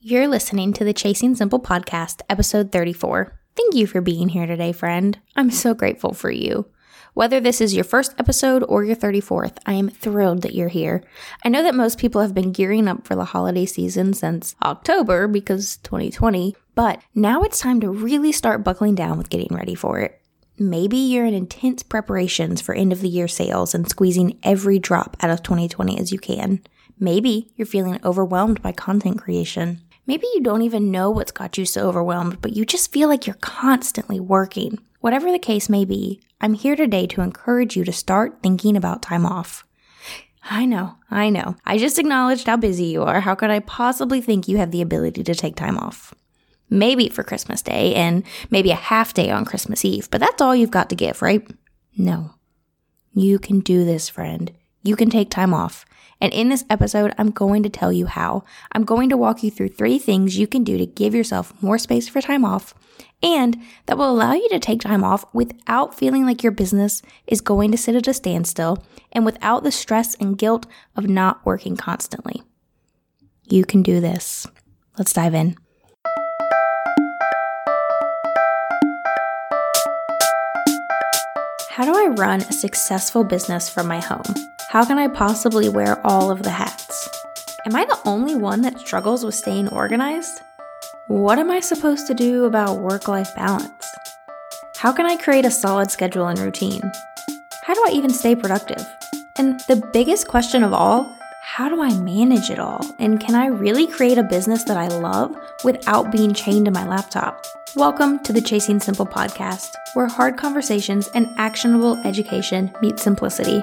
You're listening to the Chasing Simple podcast, episode 34. Thank you for being here today, friend. I'm so grateful for you. Whether this is your first episode or your 34th, I am thrilled that you're here. I know that most people have been gearing up for the holiday season since October because 2020, but now it's time to really start buckling down with getting ready for it. Maybe you're in intense preparations for end of the year sales and squeezing every drop out of 2020 as you can. Maybe you're feeling overwhelmed by content creation. Maybe you don't even know what's got you so overwhelmed, but you just feel like you're constantly working. Whatever the case may be, I'm here today to encourage you to start thinking about time off. I know, I know. I just acknowledged how busy you are. How could I possibly think you have the ability to take time off? Maybe for Christmas Day and maybe a half day on Christmas Eve, but that's all you've got to give, right? No. You can do this, friend. You can take time off. And in this episode, I'm going to tell you how. I'm going to walk you through three things you can do to give yourself more space for time off and that will allow you to take time off without feeling like your business is going to sit at a standstill and without the stress and guilt of not working constantly. You can do this. Let's dive in. How do I run a successful business from my home? How can I possibly wear all of the hats? Am I the only one that struggles with staying organized? What am I supposed to do about work life balance? How can I create a solid schedule and routine? How do I even stay productive? And the biggest question of all, how do I manage it all? And can I really create a business that I love without being chained to my laptop? Welcome to the Chasing Simple podcast, where hard conversations and actionable education meet simplicity.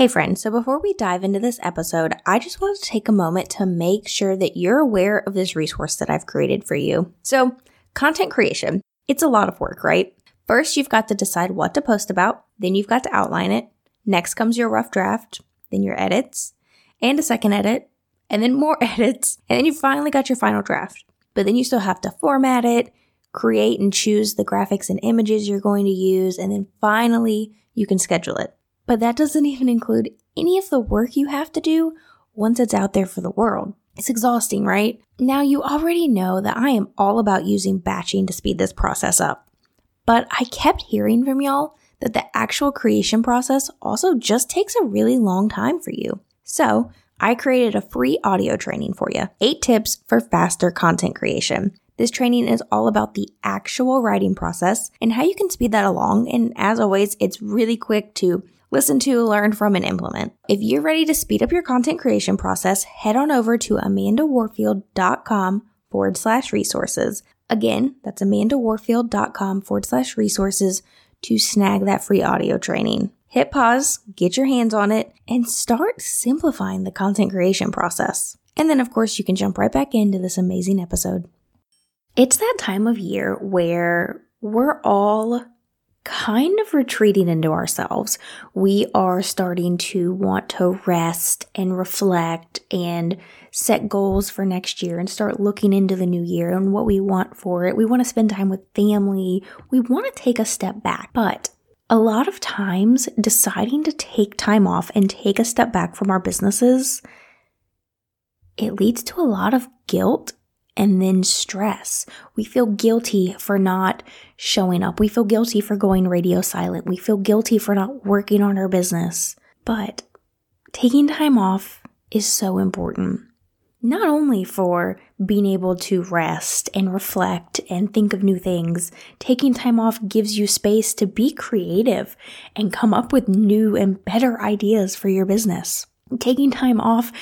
Hey, friends. So before we dive into this episode, I just wanted to take a moment to make sure that you're aware of this resource that I've created for you. So, content creation, it's a lot of work, right? First, you've got to decide what to post about, then you've got to outline it. Next comes your rough draft, then your edits, and a second edit, and then more edits, and then you finally got your final draft. But then you still have to format it, create and choose the graphics and images you're going to use, and then finally you can schedule it. But that doesn't even include any of the work you have to do once it's out there for the world. It's exhausting, right? Now, you already know that I am all about using batching to speed this process up. But I kept hearing from y'all that the actual creation process also just takes a really long time for you. So, I created a free audio training for you eight tips for faster content creation. This training is all about the actual writing process and how you can speed that along. And as always, it's really quick to listen to, learn from, and implement. If you're ready to speed up your content creation process, head on over to amandawarfield.com forward slash resources. Again, that's amandawarfield.com forward slash resources to snag that free audio training. Hit pause, get your hands on it, and start simplifying the content creation process. And then, of course, you can jump right back into this amazing episode. It's that time of year where we're all kind of retreating into ourselves. We are starting to want to rest and reflect and set goals for next year and start looking into the new year and what we want for it. We want to spend time with family. We want to take a step back. But a lot of times, deciding to take time off and take a step back from our businesses, it leads to a lot of guilt and then stress. We feel guilty for not showing up. We feel guilty for going radio silent. We feel guilty for not working on our business. But taking time off is so important. not only for being able to rest and reflect and think of new things, taking time off gives you space to be creative and come up with new and better ideas for your business. Taking time off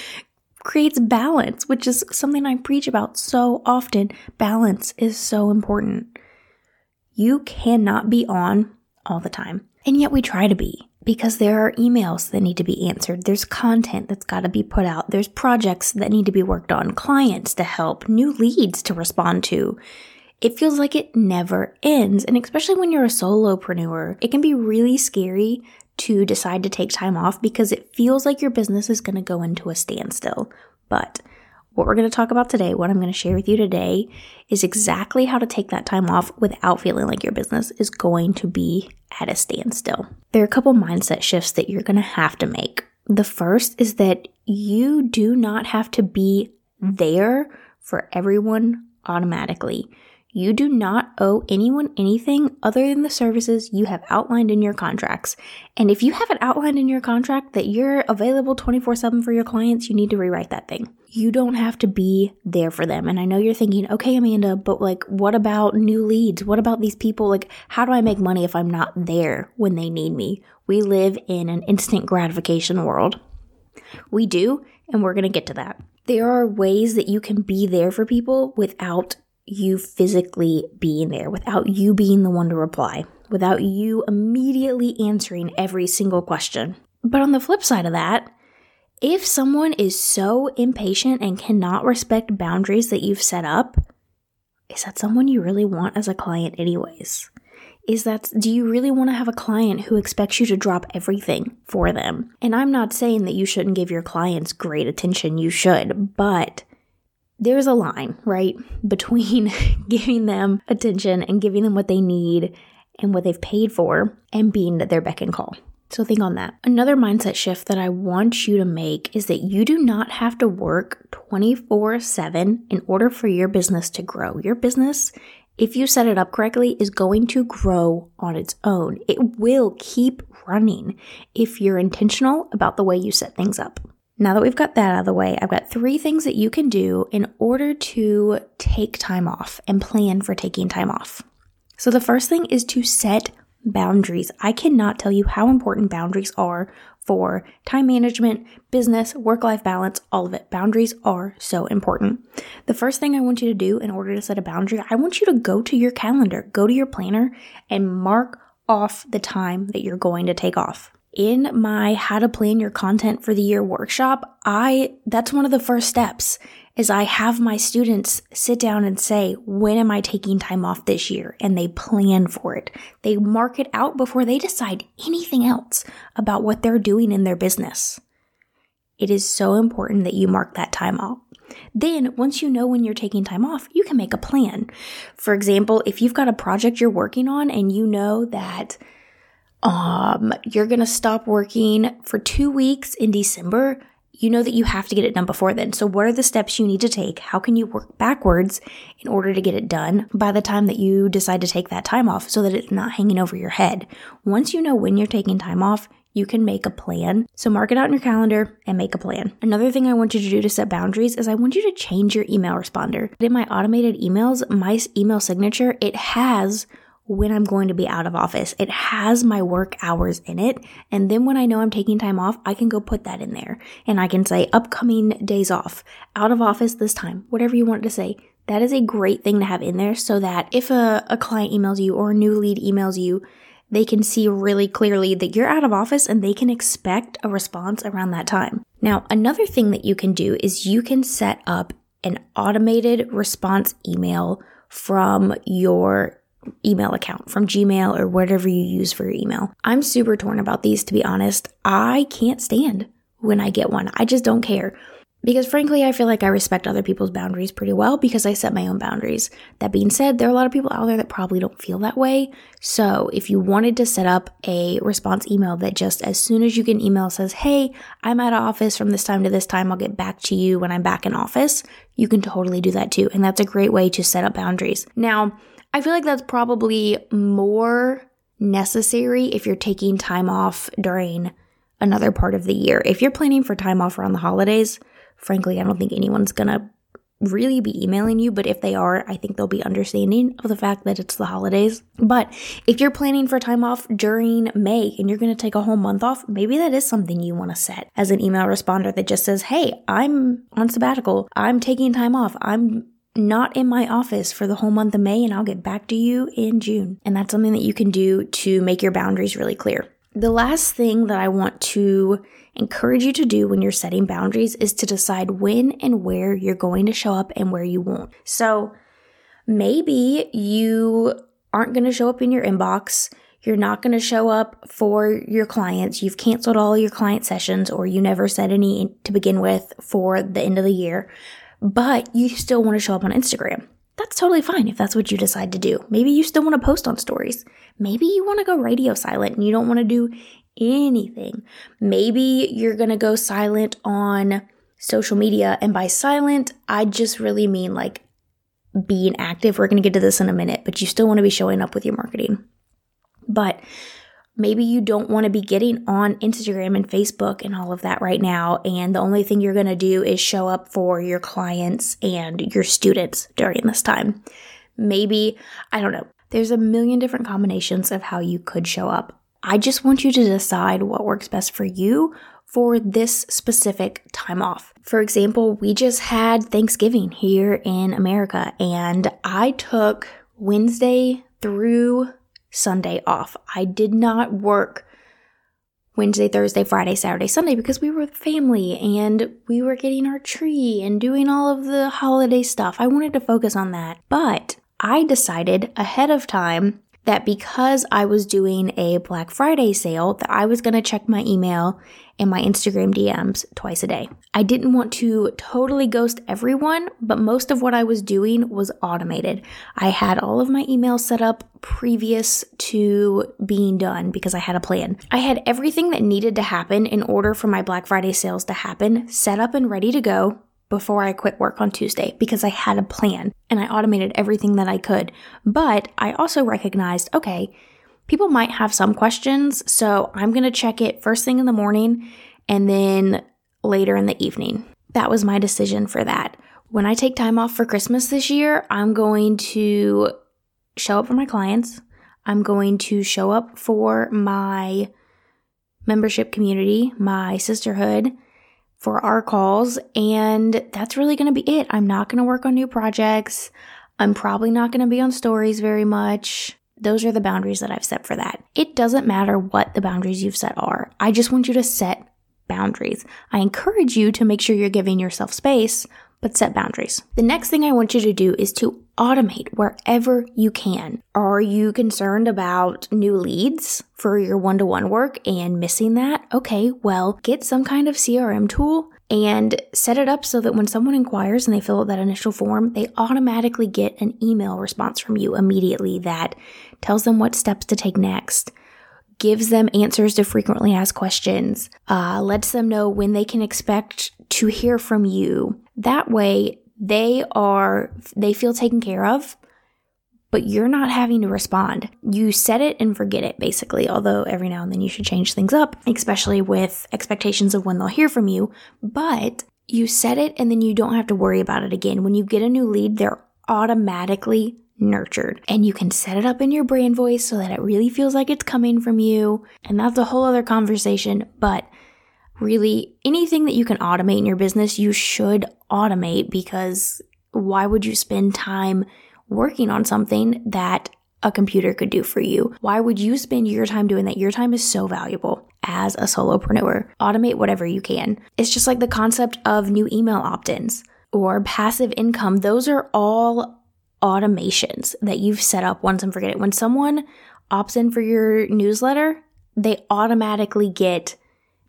creates balance, which is something I preach about so often. Balance is so important. You cannot be on all the time, and yet we try to be because there are emails that need to be answered. There's content that's got to be put out. There's projects that need to be worked on, clients to help, new leads to respond to. It feels like it never ends. And especially when you're a solopreneur, it can be really scary to decide to take time off because it feels like your business is going to go into a standstill. But what we're going to talk about today, what I'm going to share with you today, is exactly how to take that time off without feeling like your business is going to be at a standstill. There are a couple mindset shifts that you're going to have to make. The first is that you do not have to be there for everyone automatically. You do not owe anyone anything other than the services you have outlined in your contracts. And if you have it outlined in your contract that you're available 24 7 for your clients, you need to rewrite that thing. You don't have to be there for them. And I know you're thinking, okay, Amanda, but like, what about new leads? What about these people? Like, how do I make money if I'm not there when they need me? We live in an instant gratification world. We do, and we're going to get to that. There are ways that you can be there for people without you physically being there, without you being the one to reply, without you immediately answering every single question. But on the flip side of that, if someone is so impatient and cannot respect boundaries that you've set up, is that someone you really want as a client, anyways? Is that, do you really want to have a client who expects you to drop everything for them? And I'm not saying that you shouldn't give your clients great attention, you should, but there's a line, right, between giving them attention and giving them what they need and what they've paid for and being at their beck and call. So think on that. Another mindset shift that I want you to make is that you do not have to work 24 7 in order for your business to grow. Your business, if you set it up correctly, is going to grow on its own. It will keep running if you're intentional about the way you set things up. Now that we've got that out of the way, I've got three things that you can do in order to take time off and plan for taking time off. So the first thing is to set boundaries. I cannot tell you how important boundaries are for time management, business, work life balance, all of it. Boundaries are so important. The first thing I want you to do in order to set a boundary, I want you to go to your calendar, go to your planner, and mark off the time that you're going to take off in my how to plan your content for the year workshop, I that's one of the first steps is I have my students sit down and say, when am I taking time off this year? And they plan for it. They mark it out before they decide anything else about what they're doing in their business. It is so important that you mark that time off. Then, once you know when you're taking time off, you can make a plan. For example, if you've got a project you're working on and you know that um, you're going to stop working for two weeks in December, you know that you have to get it done before then. So, what are the steps you need to take? How can you work backwards in order to get it done by the time that you decide to take that time off so that it's not hanging over your head? Once you know when you're taking time off, you can make a plan. So, mark it out in your calendar and make a plan. Another thing I want you to do to set boundaries is I want you to change your email responder. In my automated emails, my email signature, it has when I'm going to be out of office. It has my work hours in it. And then when I know I'm taking time off, I can go put that in there and I can say upcoming days off, out of office this time, whatever you want to say. That is a great thing to have in there so that if a, a client emails you or a new lead emails you, they can see really clearly that you're out of office and they can expect a response around that time. Now, another thing that you can do is you can set up an automated response email from your email account from Gmail or whatever you use for your email. I'm super torn about these, to be honest. I can't stand when I get one. I just don't care. Because frankly, I feel like I respect other people's boundaries pretty well because I set my own boundaries. That being said, there are a lot of people out there that probably don't feel that way. So if you wanted to set up a response email that just as soon as you get an email says, Hey, I'm out of office from this time to this time, I'll get back to you when I'm back in office, you can totally do that too. And that's a great way to set up boundaries. Now, I feel like that's probably more necessary if you're taking time off during another part of the year. If you're planning for time off around the holidays, Frankly, I don't think anyone's gonna really be emailing you, but if they are, I think they'll be understanding of the fact that it's the holidays. But if you're planning for time off during May and you're going to take a whole month off, maybe that is something you want to set as an email responder that just says, Hey, I'm on sabbatical. I'm taking time off. I'm not in my office for the whole month of May and I'll get back to you in June. And that's something that you can do to make your boundaries really clear. The last thing that I want to encourage you to do when you're setting boundaries is to decide when and where you're going to show up and where you won't. So maybe you aren't going to show up in your inbox. You're not going to show up for your clients. You've canceled all your client sessions or you never said any to begin with for the end of the year, but you still want to show up on Instagram. That's totally fine if that's what you decide to do. Maybe you still want to post on stories. Maybe you want to go radio silent and you don't want to do anything. Maybe you're going to go silent on social media. And by silent, I just really mean like being active. We're going to get to this in a minute, but you still want to be showing up with your marketing. But maybe you don't want to be getting on Instagram and Facebook and all of that right now. And the only thing you're going to do is show up for your clients and your students during this time. Maybe, I don't know. There's a million different combinations of how you could show up. I just want you to decide what works best for you for this specific time off. For example, we just had Thanksgiving here in America and I took Wednesday through Sunday off. I did not work Wednesday, Thursday, Friday, Saturday, Sunday because we were family and we were getting our tree and doing all of the holiday stuff. I wanted to focus on that. But I decided ahead of time that because I was doing a Black Friday sale that I was going to check my email and my Instagram DMs twice a day. I didn't want to totally ghost everyone, but most of what I was doing was automated. I had all of my emails set up previous to being done because I had a plan. I had everything that needed to happen in order for my Black Friday sales to happen set up and ready to go before I quit work on Tuesday because I had a plan and I automated everything that I could. But I also recognized okay, people might have some questions, so I'm going to check it first thing in the morning and then later in the evening. That was my decision for that. When I take time off for Christmas this year, I'm going to show up for my clients. I'm going to show up for my membership community, my sisterhood for our calls. And that's really going to be it. I'm not going to work on new projects. I'm probably not going to be on stories very much. Those are the boundaries that I've set for that. It doesn't matter what the boundaries you've set are. I just want you to set boundaries. I encourage you to make sure you're giving yourself space, but set boundaries. The next thing I want you to do is to automate wherever you can. Are you concerned about new leads for your one to one work and missing that? Okay, well, get some kind of CRM tool and set it up so that when someone inquires and they fill out that initial form, they automatically get an email response from you immediately that tells them what steps to take next. Gives them answers to frequently asked questions, uh, lets them know when they can expect to hear from you. That way, they are, they feel taken care of, but you're not having to respond. You set it and forget it, basically, although every now and then you should change things up, especially with expectations of when they'll hear from you. But you set it and then you don't have to worry about it again. When you get a new lead, they're automatically nurtured. And you can set it up in your brand voice so that it really feels like it's coming from you. And that's a whole other conversation. But really anything that you can automate in your business, you should automate because why would you spend time working on something that a computer could do for you? Why would you spend your time doing that? Your time is so valuable as a solopreneur. Automate whatever you can. It's just like the concept of new email opt ins or passive income. Those are all automations that you've set up once and forget it. When someone opts in for your newsletter, they automatically get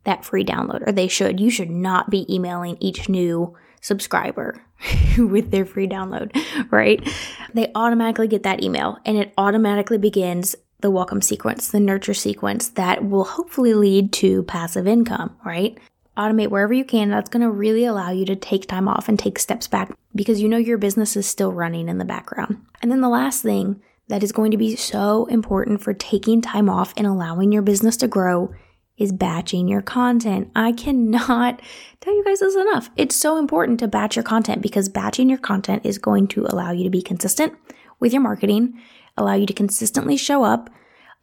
that free download, or they should. You should not be emailing each new subscriber with their free download, right? They automatically get that email and it automatically begins the welcome sequence, the nurture sequence that will hopefully lead to passive income, right? Automate wherever you can. That's going to really allow you to take time off and take steps back because you know your business is still running in the background. And then the last thing that is going to be so important for taking time off and allowing your business to grow is batching your content. I cannot tell you guys this enough. It's so important to batch your content because batching your content is going to allow you to be consistent with your marketing, allow you to consistently show up,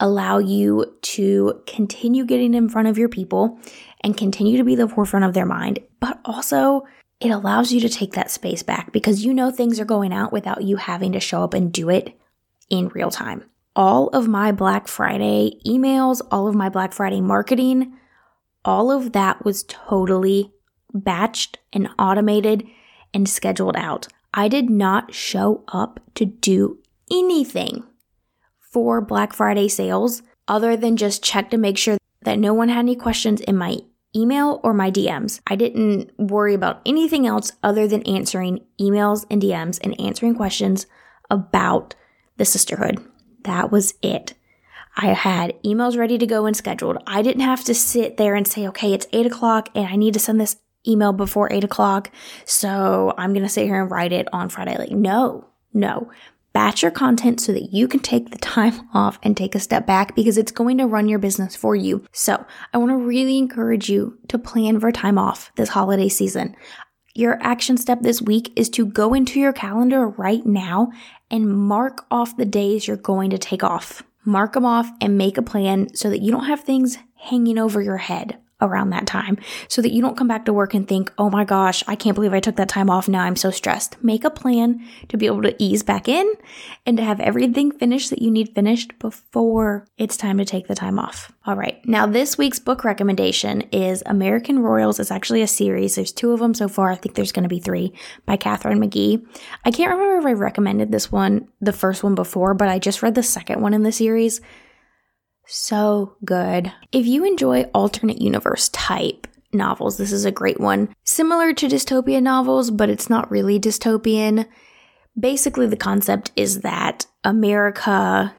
allow you to continue getting in front of your people and continue to be the forefront of their mind, but also it allows you to take that space back because you know things are going out without you having to show up and do it in real time. All of my Black Friday emails, all of my Black Friday marketing, all of that was totally batched and automated and scheduled out. I did not show up to do anything for Black Friday sales other than just check to make sure that no one had any questions in my email or my DMs. I didn't worry about anything else other than answering emails and DMs and answering questions about the sisterhood. That was it. I had emails ready to go and scheduled. I didn't have to sit there and say, okay, it's eight o'clock and I need to send this email before eight o'clock. So I'm going to sit here and write it on Friday. Like, no, no batch your content so that you can take the time off and take a step back because it's going to run your business for you. So I want to really encourage you to plan for time off this holiday season. Your action step this week is to go into your calendar right now and mark off the days you're going to take off. Mark them off and make a plan so that you don't have things hanging over your head around that time so that you don't come back to work and think, oh my gosh, I can't believe I took that time off. Now I'm so stressed. Make a plan to be able to ease back in and to have everything finished that you need finished before it's time to take the time off. All right. Now, this week's book recommendation is American Royals. It's actually a series. There's two of them so far. I think there's going to be three by Katharine McGee. I can't remember if I recommended this one, the first one before, but I just read the second one in the series so good. If you enjoy alternate universe type novels, this is a great one. Similar to dystopian novels, but it's not really dystopian. Basically, the concept is that America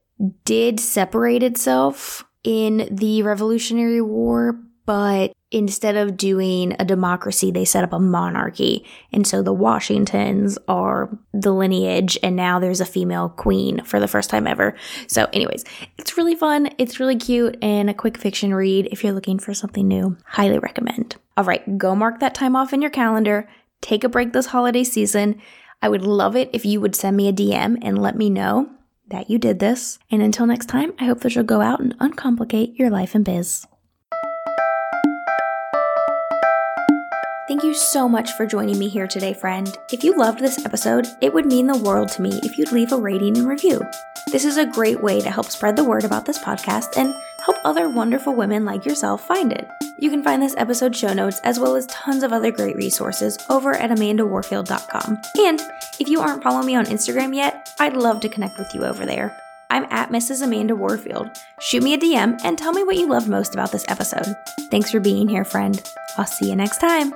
did separate itself in the Revolutionary War, but instead of doing a democracy, they set up a monarchy. And so the Washingtons are the lineage, and now there's a female queen for the first time ever. So, anyways, it's really fun, it's really cute, and a quick fiction read if you're looking for something new. Highly recommend. All right, go mark that time off in your calendar. Take a break this holiday season. I would love it if you would send me a DM and let me know that you did this. And until next time, I hope that you'll go out and uncomplicate your life and biz. Thank you so much for joining me here today, friend. If you loved this episode, it would mean the world to me if you'd leave a rating and review. This is a great way to help spread the word about this podcast and help other wonderful women like yourself find it. You can find this episode show notes as well as tons of other great resources over at amandawarfield.com. And if you aren't following me on Instagram yet, I'd love to connect with you over there. I'm at Mrs. Amanda Warfield. Shoot me a DM and tell me what you loved most about this episode. Thanks for being here, friend. I'll see you next time.